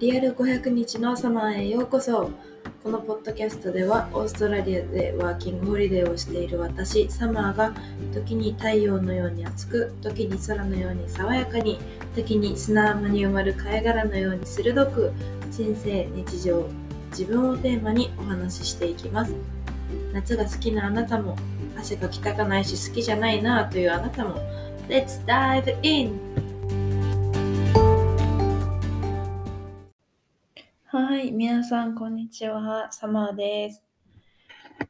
リアル500日のサマーへようこそこのポッドキャストではオーストラリアでワーキングホリデーをしている私サマーが時に太陽のように熱く時に空のように爽やかに時に砂浜に埋まる貝殻のように鋭く人生日常自分をテーマにお話ししていきます夏が好きなあなたも汗がきたかないし好きじゃないなというあなたも Let's dive in! はい、皆さん、こんにちは。サマーです。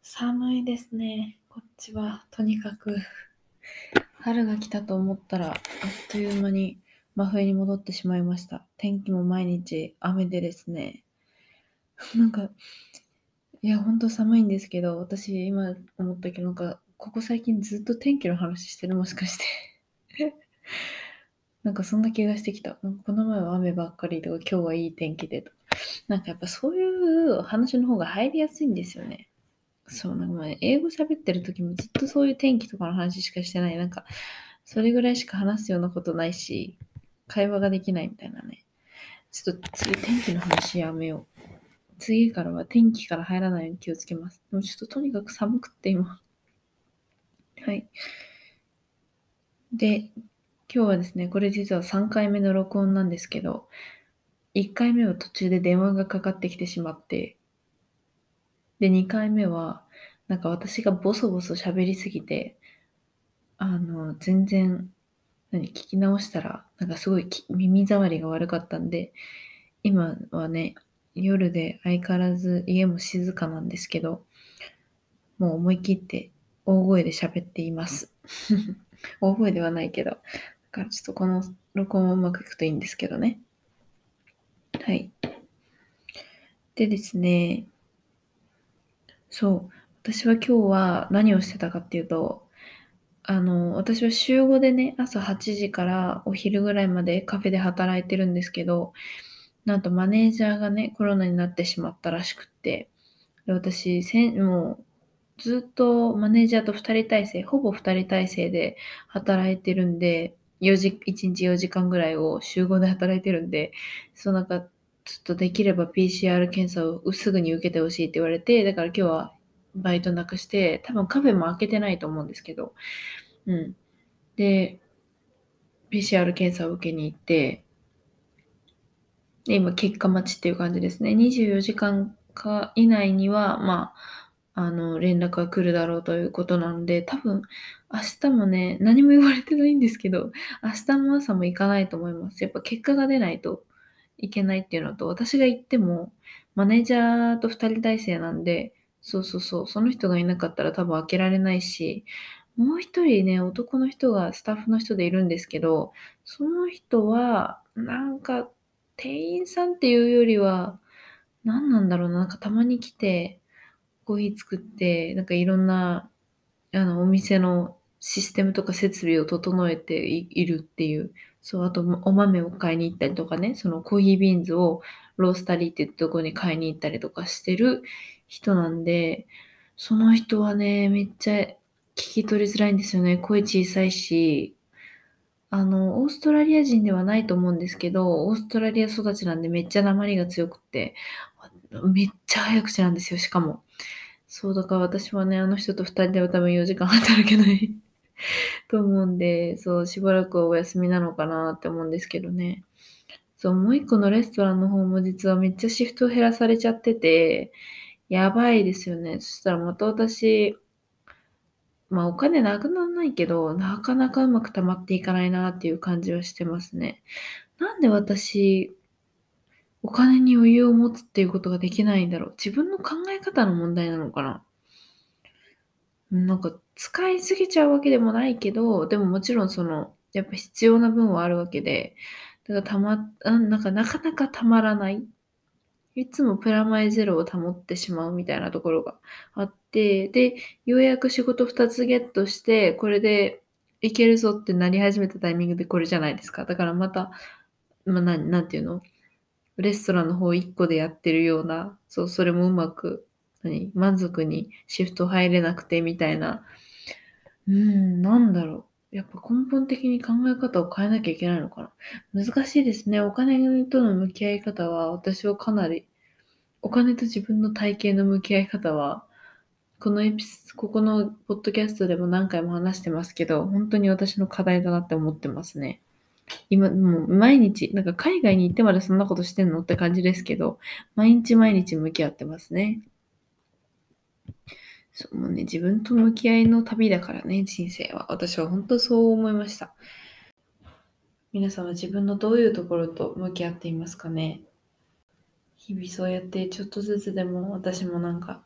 寒いですね。こっちは、とにかく。春が来たと思ったら、あっという間に真冬に戻ってしまいました。天気も毎日雨でですね。なんか、いや、ほんと寒いんですけど、私今思ったけど、なんか、ここ最近ずっと天気の話してるもしかして なんかそんな気がしてきた。この前は雨ばっかりとか、今日はいい天気でと なんかやっぱそういう話の方が入りやすいんですよね。そう、なんか英語喋ってる時もずっとそういう天気とかの話しかしてない。なんか、それぐらいしか話すようなことないし、会話ができないみたいなね。ちょっと次天気の話やめよう。次からは天気から入らないように気をつけます。でもちょっととにかく寒くって今。はい。で、今日はですね、これ実は3回目の録音なんですけど、1回目は途中で電話がかかってきてしまって、で、2回目は、なんか私がボソボソ喋りすぎて、あの、全然、何、聞き直したら、なんかすごい耳障りが悪かったんで、今はね、夜で相変わらず家も静かなんですけど、もう思い切って大声で喋っています。大声ではないけど、だからちょっとこの録音もうまくいくといいんですけどね。はい。でですね、そう、私は今日は何をしてたかっていうと、あの、私は週5でね、朝8時からお昼ぐらいまでカフェで働いてるんですけど、なんとマネージャーがね、コロナになってしまったらしくって、で私、せんもうずっとマネージャーと2人体制、ほぼ2人体制で働いてるんで、4時、1日4時間ぐらいを週5で働いてるんで、そうなんか、ちょっとできれば PCR 検査をすぐに受けてほしいって言われて、だから今日はバイトなくして、多分カフェも開けてないと思うんですけど、うん。で、PCR 検査を受けに行って、で今結果待ちっていう感じですね。24時間か以内には、まあ、あの、連絡が来るだろうということなので、多分、明日もね、何も言われてないんですけど、明日も朝も行かないと思います。やっぱ結果が出ないといけないっていうのと、私が行っても、マネージャーと2人体制なんで、そうそうそう、その人がいなかったら多分開けられないし、もう一人ね、男の人がスタッフの人でいるんですけど、その人は、なんか、店員さんっていうよりは、何なんだろうな、なんかたまに来て、コーヒー作って、なんかいろんな、あの、お店のシステムとか設備を整えているっていう。そう、あと、お豆を買いに行ったりとかね、そのコーヒービーンズをロースタリーっていうとこに買いに行ったりとかしてる人なんで、その人はね、めっちゃ聞き取りづらいんですよね。声小さいし、あの、オーストラリア人ではないと思うんですけど、オーストラリア育ちなんでめっちゃ鉛が強くって、めっちゃ早口なんですよ、しかも。そう、だから私はね、あの人と二人では多分4時間働けないと思うんで、そう、しばらくお休みなのかなって思うんですけどね。そう、もう一個のレストランの方も実はめっちゃシフト減らされちゃってて、やばいですよね。そしたらまた私、まあお金なくならないけど、なかなかうまく溜まっていかないなっていう感じはしてますね。なんで私、お金に余裕を持つっていうことができないんだろう。自分の考え方の問題なのかな。なんか使いすぎちゃうわけでもないけど、でももちろんその、やっぱ必要な分はあるわけで、だからたま、なんかなかなかたまらない。いつもプラマイゼロを保ってしまうみたいなところがあって、で、ようやく仕事2つゲットして、これでいけるぞってなり始めたタイミングでこれじゃないですか。だからまた、まあ、ななんていうの？レストランの方1個でやってるような、そう、それもうまく、何、満足にシフト入れなくてみたいな、うん、なんだろうやっぱ根本的に考え方を変えなきゃいけないのかな。難しいですね。お金との向き合い方は、私はかなり、お金と自分の体型の向き合い方は、このエピス、ここのポッドキャストでも何回も話してますけど、本当に私の課題だなって思ってますね。今、もう毎日、なんか海外に行ってまでそんなことしてんのって感じですけど、毎日毎日向き合ってますね。そう、もうね、自分と向き合いの旅だからね、人生は。私は本当そう思いました。皆さんは自分のどういうところと向き合っていますかね？日々そうやってちょっとずつでも私もなんか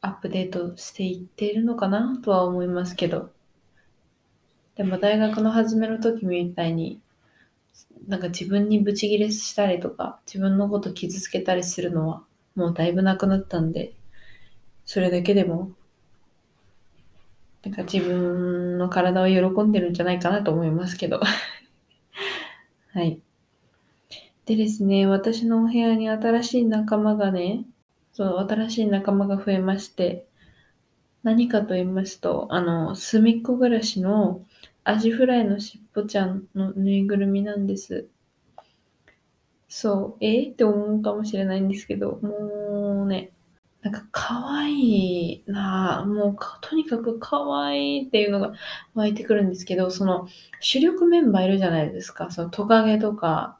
アップデートしていっているのかなとは思いますけど。でも大学の初めの時みたいになんか自分にブチギレしたりとか、自分のこと傷つけたりするのは、もうだいぶなくなったんで、それだけでも、なんか自分の体は喜んでるんじゃないかなと思いますけど。はい。でですね、私のお部屋に新しい仲間がね、そう、新しい仲間が増えまして、何かと言いますと、あの、隅っこ暮らしのアジフライのしっぽちゃんのぬいぐるみなんです。そう、え、って思うかもしれないんですけど、もうね、なんか可愛いな。もうとにかく可愛いっていうのが湧いてくるんですけど、その主力メンバーいるじゃないですか。そのトカゲとか、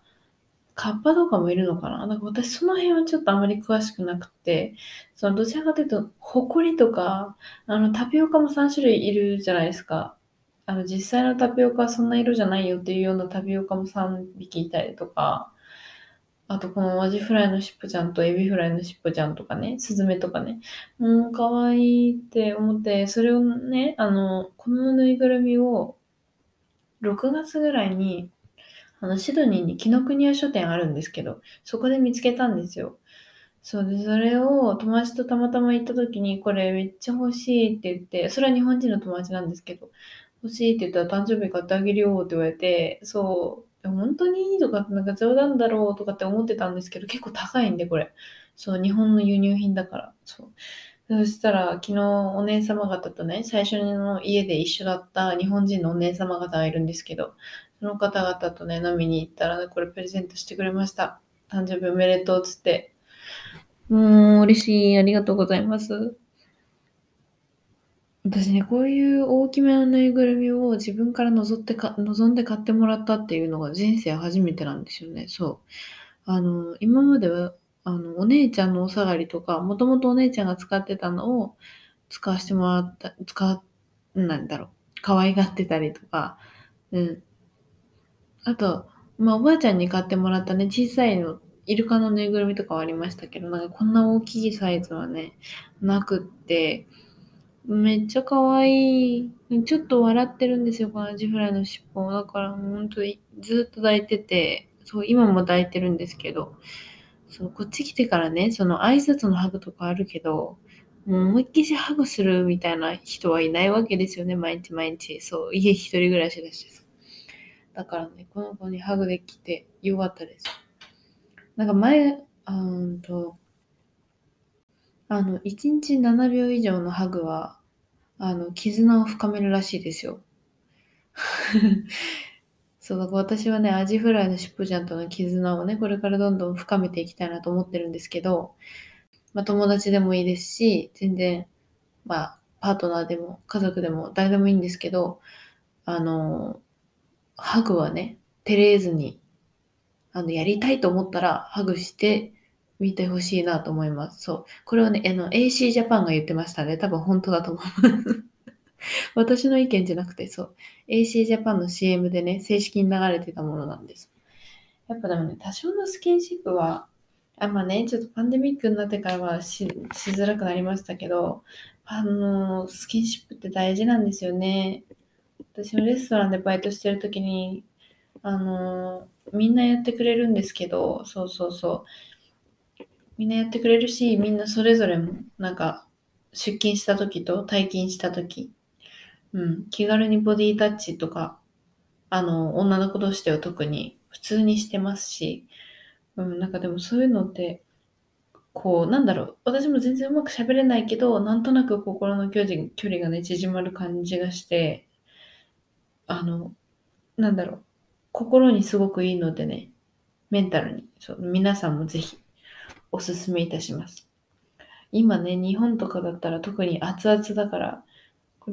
カッパとかもいるのかな。なんか私その辺はちょっとあまり詳しくなくて、そのどちらかというと、ホコリとか、あのタピオカも3種類いるじゃないですか。あの、実際のタピオカはそんな色じゃないよっていうようなタピオカも3匹いたりとか、あとこのアジフライのしっぽちゃんとエビフライのしっぽちゃんとかね、スズメとかね、もう可愛いって思って、それをね、あの、このぬいぐるみを6月ぐらいに、あの、シドニーに紀ノ国屋書店あるんですけど、そこで見つけたんですよ。そうで、それを友達とたまたま行った時に、これめっちゃ欲しいって言って、それは日本人の友達なんですけど、欲しいって言ったら誕生日買ってあげるよって言われて、そう、本当にいいとか、なんか冗談だろうとかって思ってたんですけど、結構高いんで、これ。そう、日本の輸入品だから。そう。そしたら、昨日お姉様方とね、最初の家で一緒だった日本人のお姉様方がいるんですけど、その方々とね、飲みに行ったらね、これプレゼントしてくれました。誕生日おめでとうっつって。もう嬉しい。ありがとうございます。私ね、こういう大きめのぬいぐるみを自分から望ってか望んで買ってもらったっていうのが人生初めてなんですよね。そう。あの、今までは、あの、お姉ちゃんのお下がりとか、もともとお姉ちゃんが使ってたのを使わせてもらった、使う、なんだろう、可愛がってたりとか、うん。あと、まあ、おばあちゃんに買ってもらったね、小さいの、イルカのぬいぐるみとかはありましたけど、なんかこんな大きいサイズはね、なくって、めっちゃ可愛い。ちょっと笑ってるんですよ、このアジフライの尻尾。だから、本当にずっと抱いてて、そう、今も抱いてるんですけど、そう、こっち来てからね、その挨拶のハグとかあるけど、もう思いっきりハグするみたいな人はいないわけですよね、毎日毎日。そう、家一人暮らしだし。だからね、この子にハグできてよかったです。なんか前、あんと、あの、1日7秒以上のハグはあの、絆を深めるらしいですよ。そう、私はね、アジフライのしっぽちゃんとの絆をね、これからどんどん深めていきたいなと思ってるんですけど、まあ、友達でもいいですし、全然、まあ、パートナーでも家族でも誰でもいいんですけど、あの、ハグはね、照れずに、あの、やりたいと思ったらハグして見てほしいなと思います。そう。これはね、あの、AC ジャパンが言ってましたね。多分本当だと思います。私の意見じゃなくて、そう。AC ジャパンの CM でね、正式に流れてたものなんです。やっぱでもね、多少のスキンシップは、あまあね、ちょっとパンデミックになってからはししづらくなりましたけど、あの、スキンシップって大事なんですよね。私もレストランでバイトしてる時に、あの、みんなやってくれるんですけど、そうそうそう。みんなやってくれるし、みんなそれぞれも、なんか、出勤した時と退勤した時、うん、気軽にボディタッチとか、あの、女の子同士では特に普通にしてますし、うん、なんかでもそういうのって、こう、なんだろう、私も全然うまく喋れないけど、なんとなく心の距離距離がね、縮まる感じがして、あの、なんだろう、心にすごくいいのでね、メンタルに、そう皆さんもぜひおすすめいたします。今ね、日本とかだったら特に熱々だから、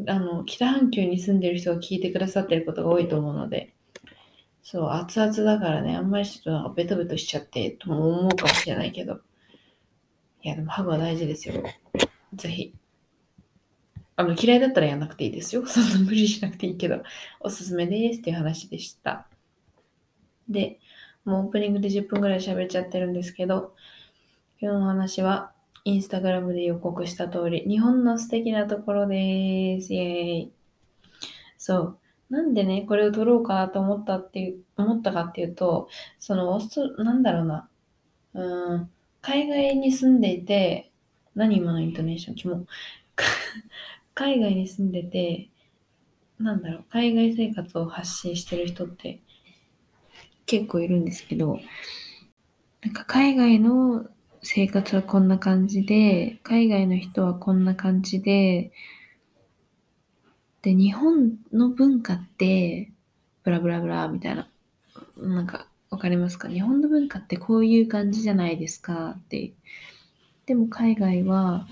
あの、北半球に住んでる人が聞いてくださってることが多いと思うので、そう、熱々だからね、あんまりちょっとベトベトしちゃってとも思うかもしれないけど、いや、でもハグは大事ですよ。ぜひ。あの、嫌いだったらやんなくていいですよ。そんな無理しなくていいけど、おすすめですっていう話でした。で、もうオープニングで10分ぐらい喋っちゃってるんですけど、今日の話は、インスタグラムで予告した通り、日本の素敵なところです。イェーイ。そう。なんでね、これを撮ろうかなと思ったっていう、思ったかっていうと、その、なんだろうな。うん、海外に住んでいて、何今のイントネーション？キモ。海外に住んでて、なんだろう、海外生活を発信してる人って結構いるんですけど、なんか海外の生活はこんな感じで、海外の人はこんな感じで、で、日本の文化って、ブラブラブラみたいな、なんかわかりますか？日本の文化ってこういう感じじゃないですか？って。でも海外は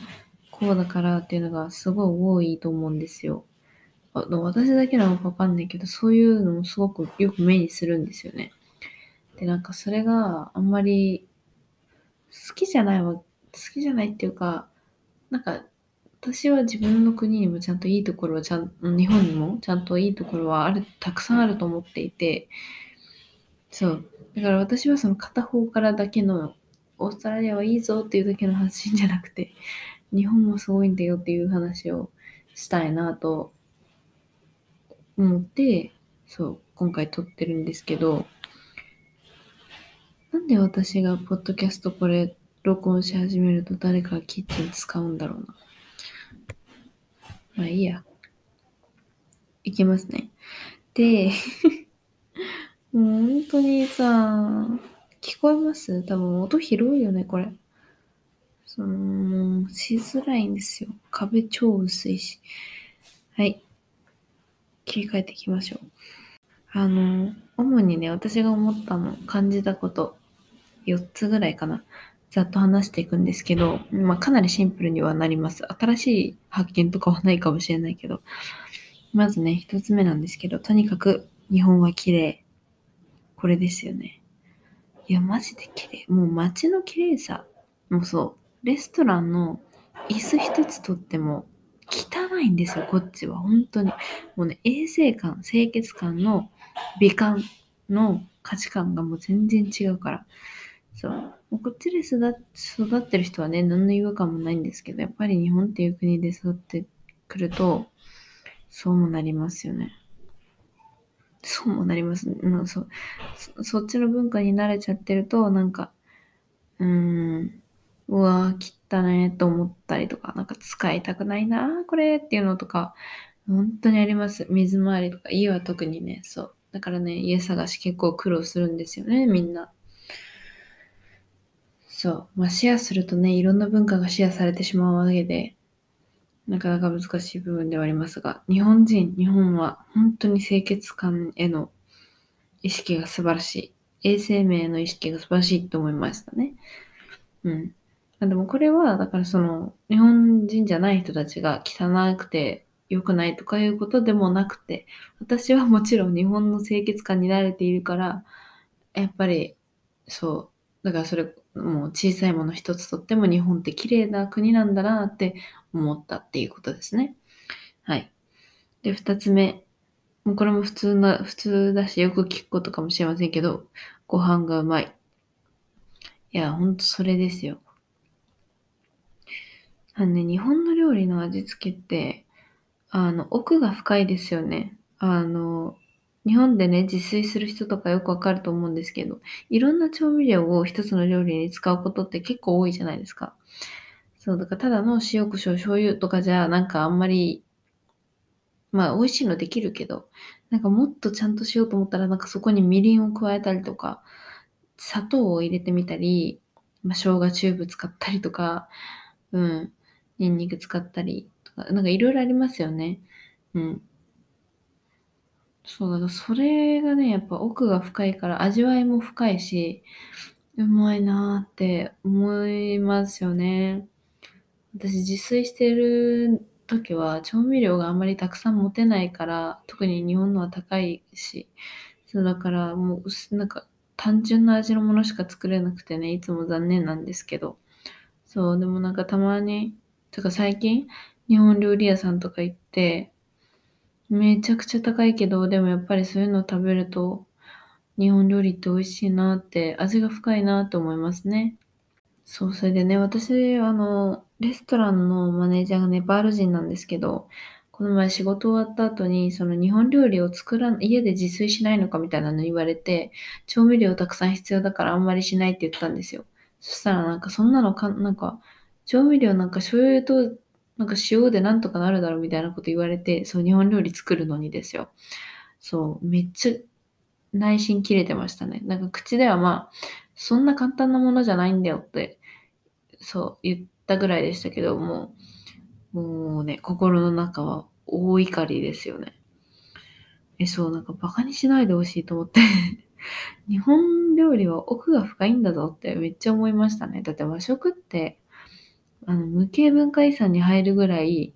こうだからっていうのがすごい多いと思うんですよ。私だけなのかわかんないけど、そういうのもすごくよく目にするんですよね。で、なんかそれがあんまり好きじゃないわ、好きじゃないっていうか、なんか私は自分の国にもちゃんといいところはちゃん、日本にもちゃんといいところはある、たくさんあると思っていて、そう。だから私はその片方からだけの、オーストラリアはいいぞっていうだけの発信じゃなくて、日本もすごいんだよっていう話をしたいなと思って、そう、今回撮ってるんですけど、なんで私がポッドキャストこれ録音し始めると誰かがキッチン使うんだろうな。まあいいや。いきますね。で、もう本当にさ、聞こえます？多分音広いよね、これ。その、しづらいんですよ。壁超薄いし。はい。切り替えていきましょう。あの、主にね、私が思ったの、感じたこと、4つぐらいかな。ざっと話していくんですけど、まあ、かなりシンプルにはなります。新しい発見とかはないかもしれないけど。まずね、一つ目なんですけど、とにかく日本は綺麗。これですよね。いや、マジで綺麗。もう街の綺麗さ。もうそう。レストランの椅子一つとっても汚いんですよ、こっちは。本当に。もうね、衛生感、清潔感の美観の価値観がもう全然違うから。そう。こっちで育ってる人はね、何の違和感もないんですけど、やっぱり日本っていう国で育ってくると、そうもなりますよね。そうもなりますね。まあ、そそそっちの文化に慣れちゃってると、なんか、うーん、うわぁ、切ったねと思ったりとか、なんか使いたくないなこれっていうのとか、本当にあります。水回りとか、家は特にね、そう。だからね、家探し結構苦労するんですよね、みんな。そう。まあ、シェアするとね、いろんな文化がシェアされてしまうわけで、なかなか難しい部分ではありますが、日本人、日本は本当に清潔感への意識が素晴らしい。衛生面への意識が素晴らしいと思いましたね。うん。でもこれは、だからその、日本人じゃない人たちが汚くて良くないとかいうことでもなくて、私はもちろん日本の清潔感に慣れているから、やっぱり、そう、だからそれ、もう小さいもの一つとっても日本って綺麗な国なんだなって思ったっていうことですね。はい。で、二つ目。もうこれも普通な、普通だしよく聞くことかもしれませんけど、ご飯がうまい。いや、ほんとそれですよ。あのね、日本の料理の味付けって、あの、奥が深いですよね。あの、日本でね、自炊する人とかよくわかると思うんですけど、いろんな調味料を一つの料理に使うことって結構多いじゃないですか。そう、だからただの塩、胡椒、醤油とかじゃ、なんかあんまり、まあ美味しいのできるけど、なんかもっとちゃんとしようと思ったら、なんかそこにみりんを加えたりとか、砂糖を入れてみたり、まあ生姜チューブ使ったりとか、うん、ニンニク使ったりとか、なんかいろいろありますよね。うん。そうだからそれがね、やっぱ奥が深いから味わいも深いし、うまいなーって思いますよね。私自炊してる時は調味料があんまりたくさん持てないから、特に日本のは高いし、そうだからもうなんか単純な味のものしか作れなくてね、いつも残念なんですけど。そう、でもなんかたまに、とか最近、日本料理屋さんとか行って、めちゃくちゃ高いけど、でもやっぱりそういうのを食べると、日本料理って美味しいなって、味が深いなって思いますね。そう、それでね、私、あの、レストランのマネージャーがネパール人なんですけど、この前仕事終わった後に、その日本料理を作らん、家で自炊しないのかみたいなの言われて、調味料たくさん必要だからあんまりしないって言ったんですよ。そしたらなんかそんなのか、なんか、調味料なんか醤油となんか塩でなんとかなるだろうみたいなこと言われて、そう、日本料理作るのにですよ。そう、めっちゃ内心切れてましたね。なんか口ではまあ、そんな簡単なものじゃないんだよってそう言ったぐらいでしたけどもう、もうね、心の中は大怒りですよね。え、そう、なんかバカにしないでほしいと思って 日本料理は奥が深いんだぞってめっちゃ思いましたね。だって和食って、あの、無形文化遺産に入るぐらい、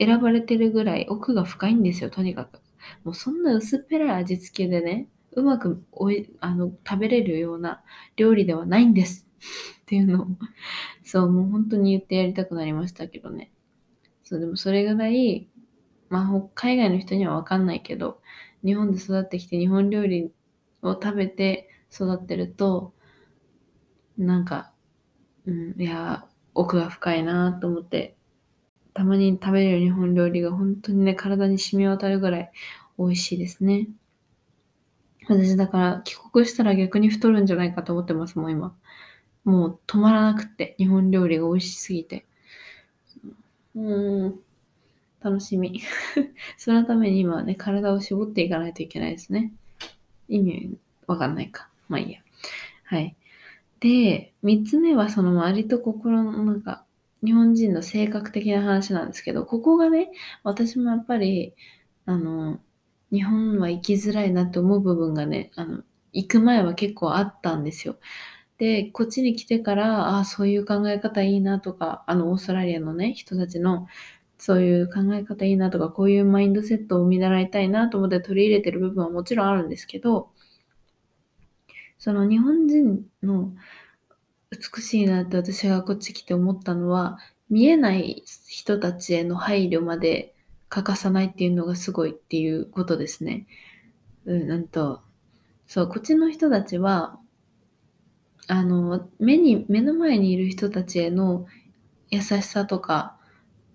選ばれてるぐらい奥が深いんですよ、とにかく。もうそんな薄っぺらい味付けでね、うまくおいあの食べれるような料理ではないんです。っていうのを、そう、もう本当に言ってやりたくなりましたけどね。そう、でもそれぐらい、まあ、海外の人にはわかんないけど、日本で育ってきて日本料理を食べて育ってると、なんか、うん、いや、奥が深いなと思って、たまに食べれる日本料理が本当にね、体に染み渡るぐらい美味しいですね。私だから帰国したら逆に太るんじゃないかと思ってます、もう今。もう止まらなくて、日本料理が美味しすぎて。うん、楽しみ。そのために今はね、体を絞っていかないといけないですね。意味わかんないか。まあいいや。はい。で、三つ目はその周りと心のなんか、日本人の性格的な話なんですけど、ここがね、私もやっぱり、あの、日本は行きづらいなって思う部分がね、あの、行く前は結構あったんですよ。で、こっちに来てから、ああ、そういう考え方いいなとか、あの、オーストラリアのね、人たちの、そういう考え方いいなとか、こういうマインドセットを見習いたいなと思って取り入れてる部分はもちろんあるんですけど、その日本人の美しいなって私がこっち来て思ったのは、見えない人たちへの配慮まで欠かさないっていうのがすごいっていうことですね。うん、なんと、そう、こっちの人たちは、あの、目に、目の前にいる人たちへの優しさとか、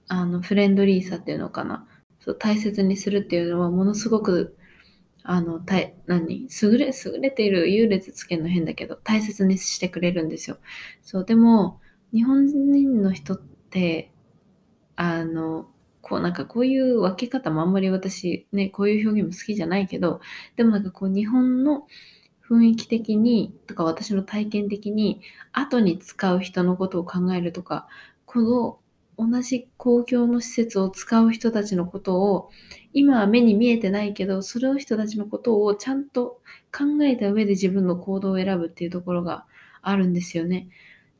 あの、フレンドリーさっていうのかな。そう大切にするっていうのはものすごく、あの、たい、何？優れ、優れている優劣つけるの変だけど、大切にしてくれるんですよ。そう、でも、日本人の人って、あの、こうなんかこういう分け方もあんまり私ね、こういう表現も好きじゃないけど、でもなんかこう日本の雰囲気的にとか私の体験的に後に使う人のことを考えるとかこの同じ公共の施設を使う人たちのことを今は目に見えてないけどそれを人たちのことをちゃんと考えた上で自分の行動を選ぶっていうところがあるんですよね。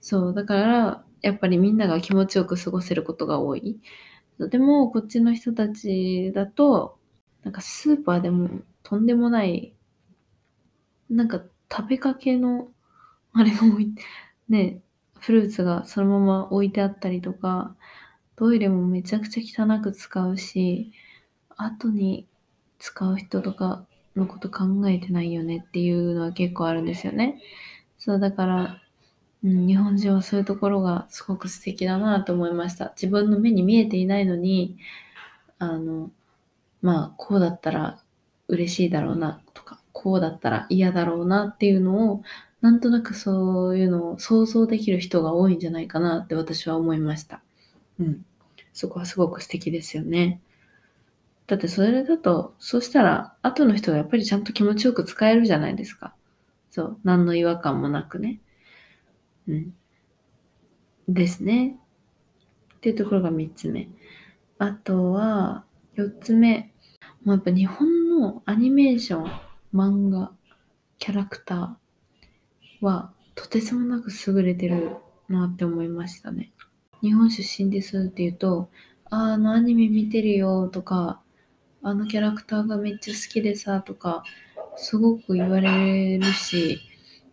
そうだからやっぱりみんなが気持ちよく過ごせることが多い。でもこっちの人たちだとなんかスーパーでもとんでもないなんか食べかけの、あれが置い、ね、フルーツがそのまま置いてあったりとか、トイレもめちゃくちゃ汚く使うし、後に使う人とかのこと考えてないよねっていうのは結構あるんですよね。そう、だから、うん、日本人はそういうところがすごく素敵だなと思いました。自分の目に見えていないのに、あの、まあ、こうだったら嬉しいだろうなとか、こうだったら嫌だろうなっていうのを、なんとなくそういうのを想像できる人が多いんじゃないかなって私は思いました。うん。そこはすごく素敵ですよね。だってそれだと、そうしたら、後の人がやっぱりちゃんと気持ちよく使えるじゃないですか。そう。何の違和感もなくね。うん。ですね。っていうところが3つ目。あとは、4つ目。まあ、やっぱ日本のアニメーション、漫画、キャラクターはとてつもなく優れてるなって思いましたね。日本出身ですって言うと、ああのアニメ見てるよとか、あのキャラクターがめっちゃ好きでさとか、すごく言われるし、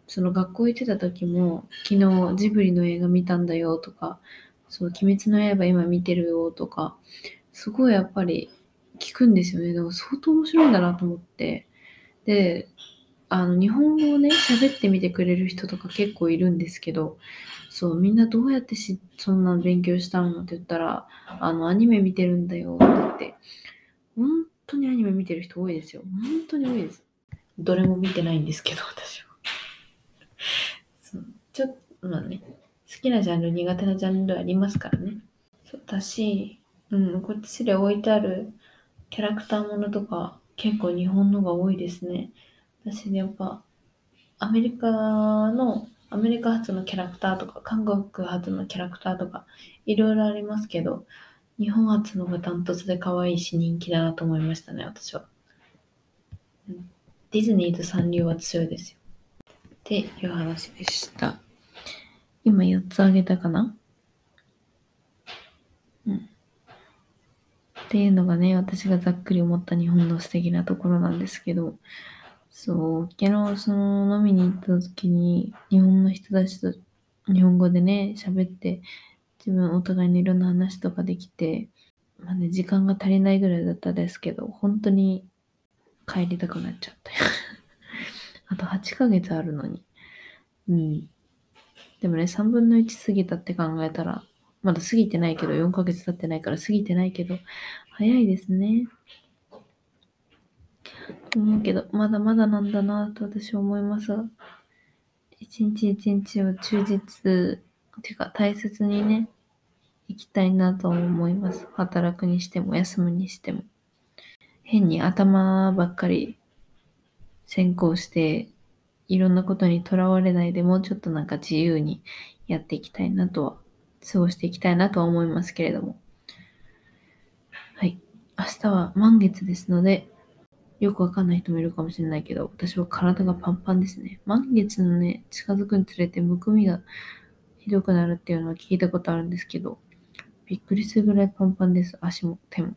その学校行ってた時も、昨日ジブリの映画見たんだよとか、そう、鬼滅の刃今見てるよとか、すごいやっぱり聞くんですよね。だから相当面白いんだなと思って。で、あの、日本語をね、喋ってみてくれる人とか結構いるんですけど、そう、みんなどうやってしそんな勉強したのって言ったら、あの、アニメ見てるんだよって言って、本当にアニメ見てる人多いですよ。本当に多いです。どれも見てないんですけど、私は。そうちょっと、まあね、好きなジャンル、苦手なジャンルありますからね。そうだし、うん、こっちで置いてあるキャラクターものとか結構日本のが多いですね。私ねやっぱアメリカのアメリカ発のキャラクターとか韓国発のキャラクターとかいろいろありますけど日本発のがダントツで可愛いし人気だなと思いましたね私は。ディズニーとサンリオは強いですよ。っていう話でした。今4つあげたかな？うん。っていうのがね、私がざっくり思った日本の素敵なところなんですけど、そう、昨日その飲みに行った時に、日本の人たちと日本語でね、喋って、自分お互いのいろんな話とかできて、まあね、時間が足りないぐらいだったですけど、本当に帰りたくなっちゃったよ。あと8ヶ月あるのに。うん。でもね、3分の1過ぎたって考えたら、まだ過ぎてないけど、4ヶ月経ってないから過ぎてないけど、早いですね。思うけど、まだまだなんだなと私は思いますが、一日一日を忠実、ていうか大切にね、生きたいなと思います。働くにしても、休むにしても。変に頭ばっかり先行して、いろんなことにとらわれないでもうちょっとなんか自由にやっていきたいなとは、過ごしていきたいなとは思いますけれども。はい。明日は満月ですので、よくわかんない人もいるかもしれないけど、私は体がパンパンですね。満月のね、近づくにつれてむくみがひどくなるっていうのは聞いたことあるんですけど、びっくりするぐらいパンパンです。足も手も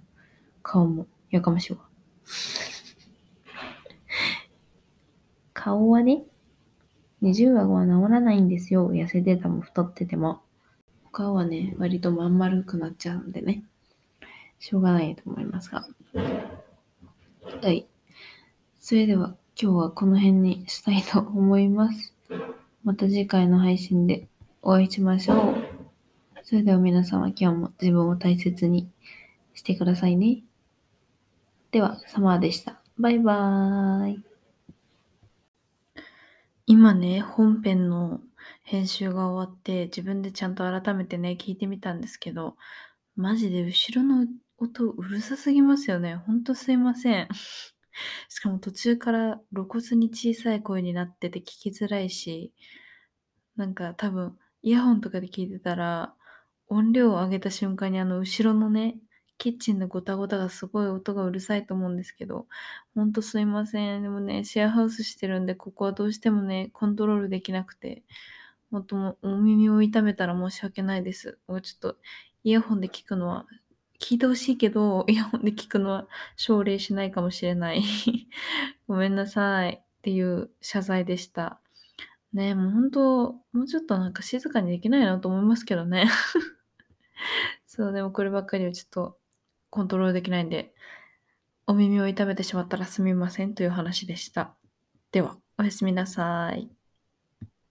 顔もやかましいわ。顔はね、二重顎は治らないんですよ。痩せてたも太ってても。顔はね、割とまん丸くなっちゃうんでね。しょうがないと思いますが。はい。それでは今日はこの辺にしたいと思います。また次回の配信でお会いしましょう。それでは皆様今日も自分を大切にしてくださいね。では、サマーでした。バイバーイ。今ね、本編の編集が終わって、自分でちゃんと改めてね、聞いてみたんですけど、マジで後ろの音うるさすぎますよね。ほんとすいません。しかも途中から露骨に小さい声になってて聞きづらいし、なんか多分イヤホンとかで聞いてたら、音量を上げた瞬間にあの後ろのね、キッチンのゴタゴタがすごい音がうるさいと思うんですけど、ほんとすいません。でもね、シェアハウスしてるんで、ここはどうしてもね、コントロールできなくて、もっともお耳を痛めたら申し訳ないです。もうちょっとイヤホンで聞くのは、聞いてほしいけど、イヤホンで聞くのは奨励しないかもしれない。ごめんなさいっていう謝罪でした。ねもう本当、もうちょっとなんか静かにできないなと思いますけどね。そう、でもこればっかりはちょっとコントロールできないんで、お耳を痛めてしまったらすみませんという話でした。では、おやすみなさい。